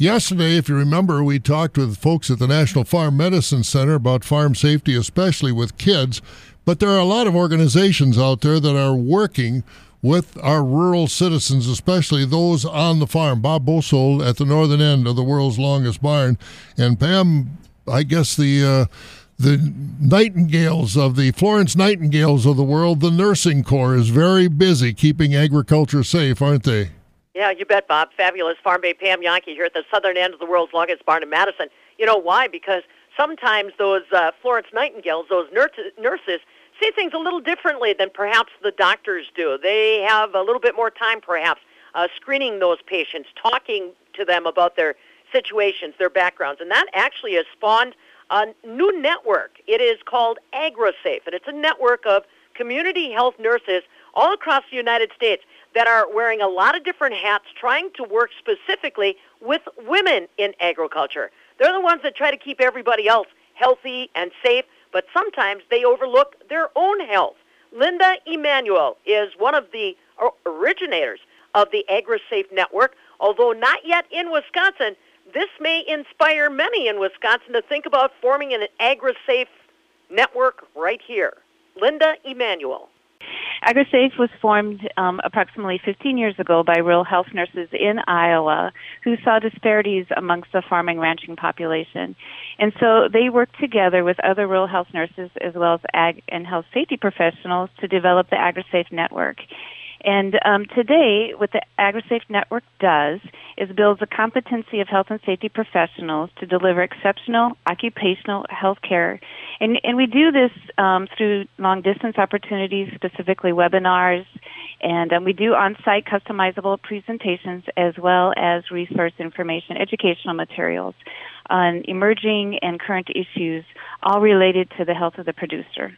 Yesterday, if you remember, we talked with folks at the National Farm Medicine Center about farm safety, especially with kids. But there are a lot of organizations out there that are working with our rural citizens, especially those on the farm. Bob Bosold at the northern end of the world's longest barn, and Pam, I guess the uh, the nightingales of the Florence Nightingales of the world, the nursing corps is very busy keeping agriculture safe, aren't they? Yeah, you bet, Bob. Fabulous Farm Babe Pam Jahnke here at the southern end of the world's longest barn in Madison. You know why? Because sometimes those uh, Florence Nightingales, those nurses, see things a little differently than perhaps the doctors do. They have a little bit more time, perhaps, uh, screening those patients, talking to them about their situations, their backgrounds. And that actually has spawned a new network. It is called AgriSafe, and it's a network of community health nurses all across the United States that are wearing a lot of different hats trying to work specifically with women in agriculture. They're the ones that try to keep everybody else healthy and safe, but sometimes they overlook their own health. Linda Emanuel is one of the originators of the AgriSafe network. Although not yet in Wisconsin, this may inspire many in Wisconsin to think about forming an AgriSafe network right here. Linda Emanuel. AgriSafe was formed um, approximately 15 years ago by rural health nurses in Iowa who saw disparities amongst the farming ranching population. And so they worked together with other rural health nurses as well as ag and health safety professionals to develop the AgriSafe network. And um, today, what the AgriSafe Network does is builds a competency of health and safety professionals to deliver exceptional occupational health care. And, and we do this um, through long distance opportunities, specifically webinars, and um, we do on site customizable presentations as well as resource information, educational materials on emerging and current issues, all related to the health of the producer.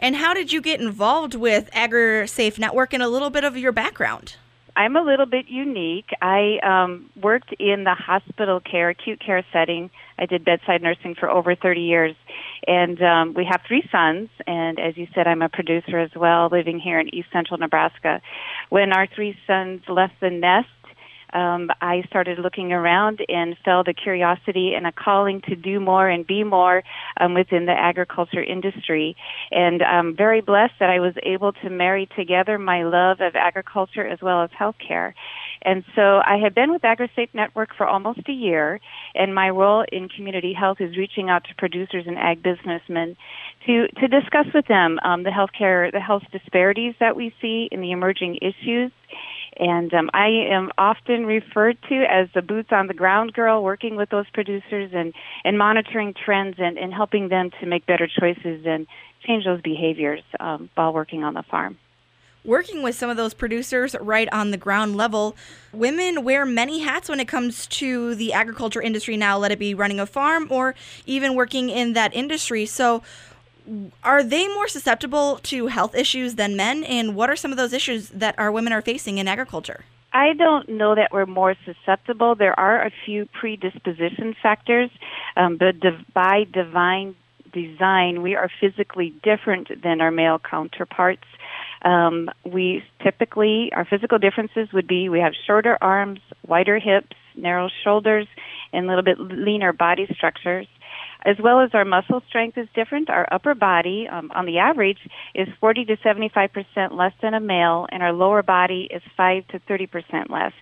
And how did you get involved with AgriSafe Network and a little bit of your background? I'm a little bit unique. I um, worked in the hospital care, acute care setting. I did bedside nursing for over 30 years. And um, we have three sons. And as you said, I'm a producer as well, living here in east central Nebraska. When our three sons left the nest, um, I started looking around and felt a curiosity and a calling to do more and be more um, within the agriculture industry. And I'm very blessed that I was able to marry together my love of agriculture as well as healthcare. And so I have been with AgriSafe Network for almost a year, and my role in community health is reaching out to producers and ag businessmen to to discuss with them um, the healthcare, the health disparities that we see in the emerging issues, and um, I am often referred to as the boots on the ground girl, working with those producers and, and monitoring trends and, and helping them to make better choices and change those behaviors um, while working on the farm. Working with some of those producers right on the ground level, women wear many hats when it comes to the agriculture industry now, let it be running a farm or even working in that industry. So, are they more susceptible to health issues than men? And what are some of those issues that our women are facing in agriculture? I don't know that we're more susceptible. There are a few predisposition factors, um, but by divine design, we are physically different than our male counterparts. Um, we typically, our physical differences would be we have shorter arms, wider hips, narrow shoulders, and a little bit leaner body structures as well as our muscle strength is different. Our upper body, um, on the average, is 40 to 75 percent less than a male, and our lower body is 5 to 30 percent less.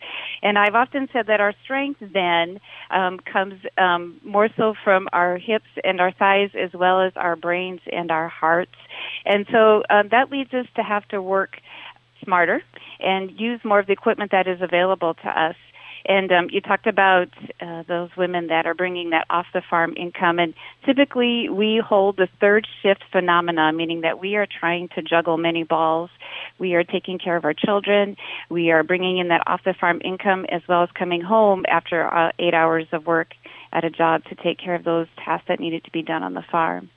And I've often said that our strength then um, comes um, more so from our hips and our thighs, as well as our brains and our hearts. And so um, that leads us to have to work smarter and use more of the equipment that is available to us. And um, you talked about uh, those women that are bringing that off the farm income, and typically we hold the third shift phenomena, meaning that we are trying to juggle many balls. We are taking care of our children. We are bringing in that off the farm income as well as coming home after uh, eight hours of work at a job to take care of those tasks that needed to be done on the farm.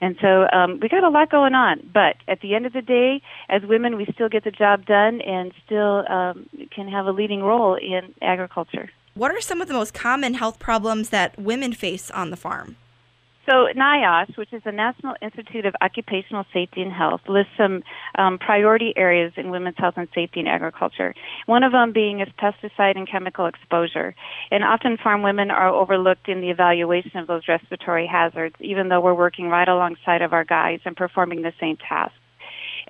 And so um, we got a lot going on. But at the end of the day, as women, we still get the job done and still um, can have a leading role in agriculture. What are some of the most common health problems that women face on the farm? So NIOSH, which is the National Institute of Occupational Safety and Health, lists some um, priority areas in women's health and safety in agriculture. One of them being is pesticide and chemical exposure. And often farm women are overlooked in the evaluation of those respiratory hazards, even though we're working right alongside of our guys and performing the same tasks.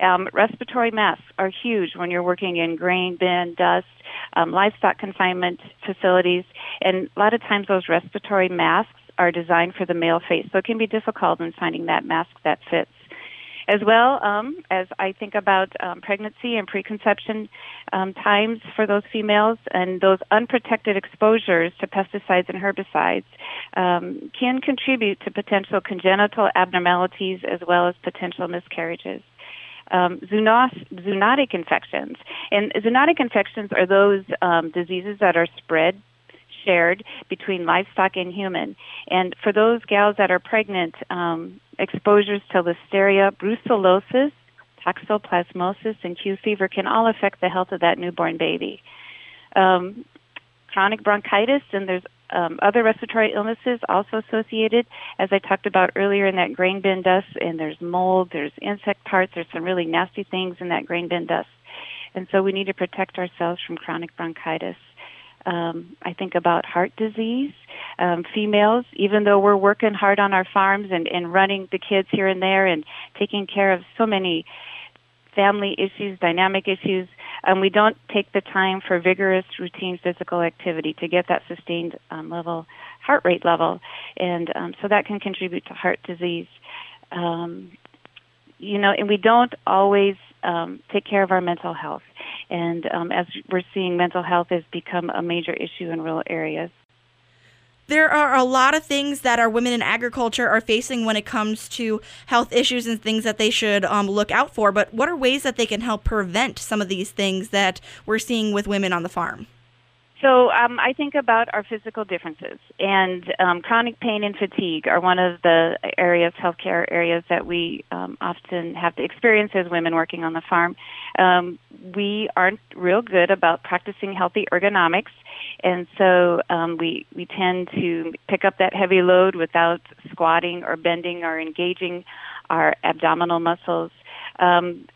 Um, respiratory masks are huge when you're working in grain bin, dust, um, livestock confinement facilities, and a lot of times those respiratory masks are designed for the male face, so it can be difficult in finding that mask that fits. As well um, as I think about um, pregnancy and preconception um, times for those females, and those unprotected exposures to pesticides and herbicides um, can contribute to potential congenital abnormalities as well as potential miscarriages. Um, zoonotic infections. And zoonotic infections are those um, diseases that are spread shared between livestock and human. And for those gals that are pregnant, um, exposures to listeria, brucellosis, toxoplasmosis, and Q fever can all affect the health of that newborn baby. Um, chronic bronchitis, and there's um, other respiratory illnesses also associated, as I talked about earlier in that grain bin dust, and there's mold, there's insect parts, there's some really nasty things in that grain bin dust. And so we need to protect ourselves from chronic bronchitis. Um, I think about heart disease. Um, females, even though we're working hard on our farms and, and running the kids here and there and taking care of so many family issues, dynamic issues, um, we don't take the time for vigorous routine physical activity to get that sustained um, level, heart rate level, and um, so that can contribute to heart disease. Um, you know, and we don't always um, take care of our mental health. And um, as we're seeing, mental health has become a major issue in rural areas. There are a lot of things that our women in agriculture are facing when it comes to health issues and things that they should um, look out for. But what are ways that they can help prevent some of these things that we're seeing with women on the farm? So um, I think about our physical differences, and um, chronic pain and fatigue are one of the areas, healthcare areas that we um, often have to experience as women working on the farm. Um, we aren't real good about practicing healthy ergonomics, and so um, we we tend to pick up that heavy load without squatting or bending or engaging our abdominal muscles. Um,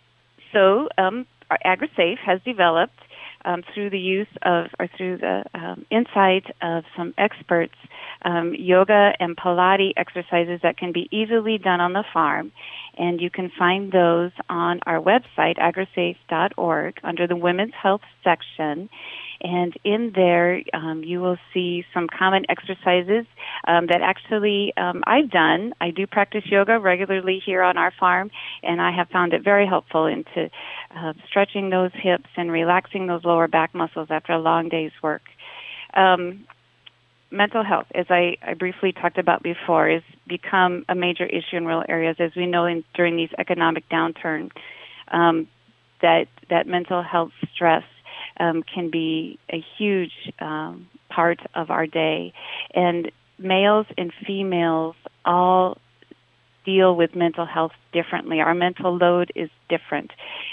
so um, AgriSafe has developed um, through the use of or through the um, insight of some experts, um, yoga and Pilates exercises that can be easily done on the farm. And you can find those on our website, agrisafe.org, under the Women's Health section. And in there, um, you will see some common exercises um, that actually um, I've done. I do practice yoga regularly here on our farm, and I have found it very helpful into uh, stretching those hips and relaxing those lower back muscles after a long day's work. Um, mental health, as I, I briefly talked about before, has become a major issue in rural areas, as we know in, during these economic downturns. Um, that that mental health stress um, can be a huge um, part of our day. And males and females all deal with mental health differently. Our mental load is different.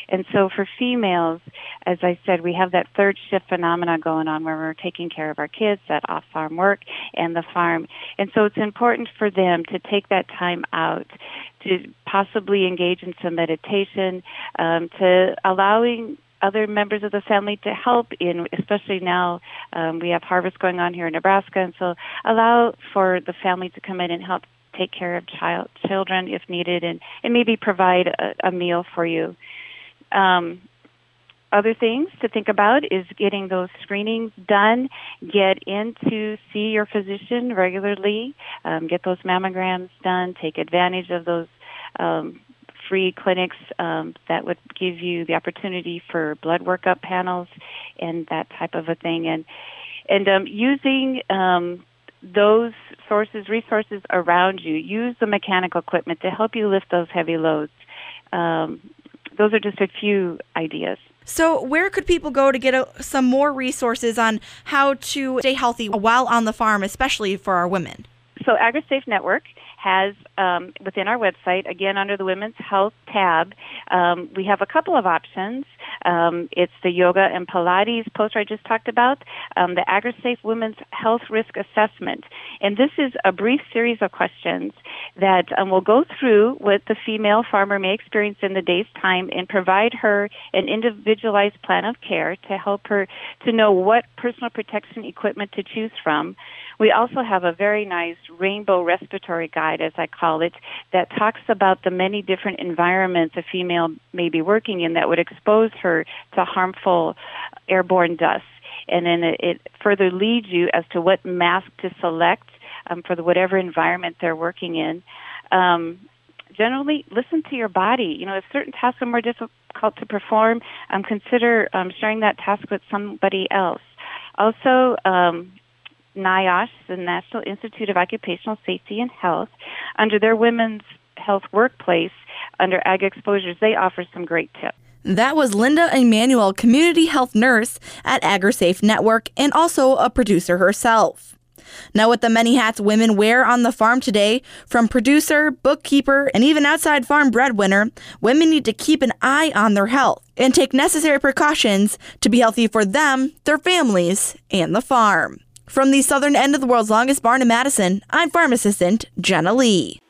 And so for females, as I said, we have that third shift phenomena going on where we're taking care of our kids, that off farm work, and the farm. And so it's important for them to take that time out to possibly engage in some meditation, um, to allowing other members of the family to help in, especially now um, we have harvest going on here in Nebraska, and so allow for the family to come in and help take care of child children if needed, and and maybe provide a, a meal for you. Um, other things to think about is getting those screenings done. Get in to see your physician regularly. Um, get those mammograms done. Take advantage of those um, free clinics um, that would give you the opportunity for blood workup panels and that type of a thing. And and um, using um, those sources, resources around you, use the mechanical equipment to help you lift those heavy loads. Um, those are just a few ideas. So, where could people go to get a, some more resources on how to stay healthy while on the farm, especially for our women? So, AgriSafe Network has um, within our website, again under the Women's Health tab, um, we have a couple of options. Um, it's the yoga and Pilates poster I just talked about, um, the AgriSafe Women's Health Risk Assessment. And this is a brief series of questions that um, will go through what the female farmer may experience in the day's time and provide her an individualized plan of care to help her to know what personal protection equipment to choose from. We also have a very nice rainbow respiratory guide, as I call it, that talks about the many different environments a female may be working in that would expose her to harmful airborne dust. And then it, further leads you as to what mask to select um, for the, whatever environment they're working in. Um, generally, listen to your body. You know, if certain tasks are more difficult to perform, um, consider um, sharing that task with somebody else. Also, um, NIOSH, the National Institute of Occupational Safety and Health, under their Women's Health Workplace, under Ag Exposures, they offer some great tips. That was Linda Emanuel, community health nurse at AgriSafe Network and also a producer herself. Now, with the many hats women wear on the farm today, from producer, bookkeeper, and even outside farm breadwinner, women need to keep an eye on their health and take necessary precautions to be healthy for them, their families, and the farm. From the southern end of the world's longest barn in Madison, I'm farm assistant Jenna Lee.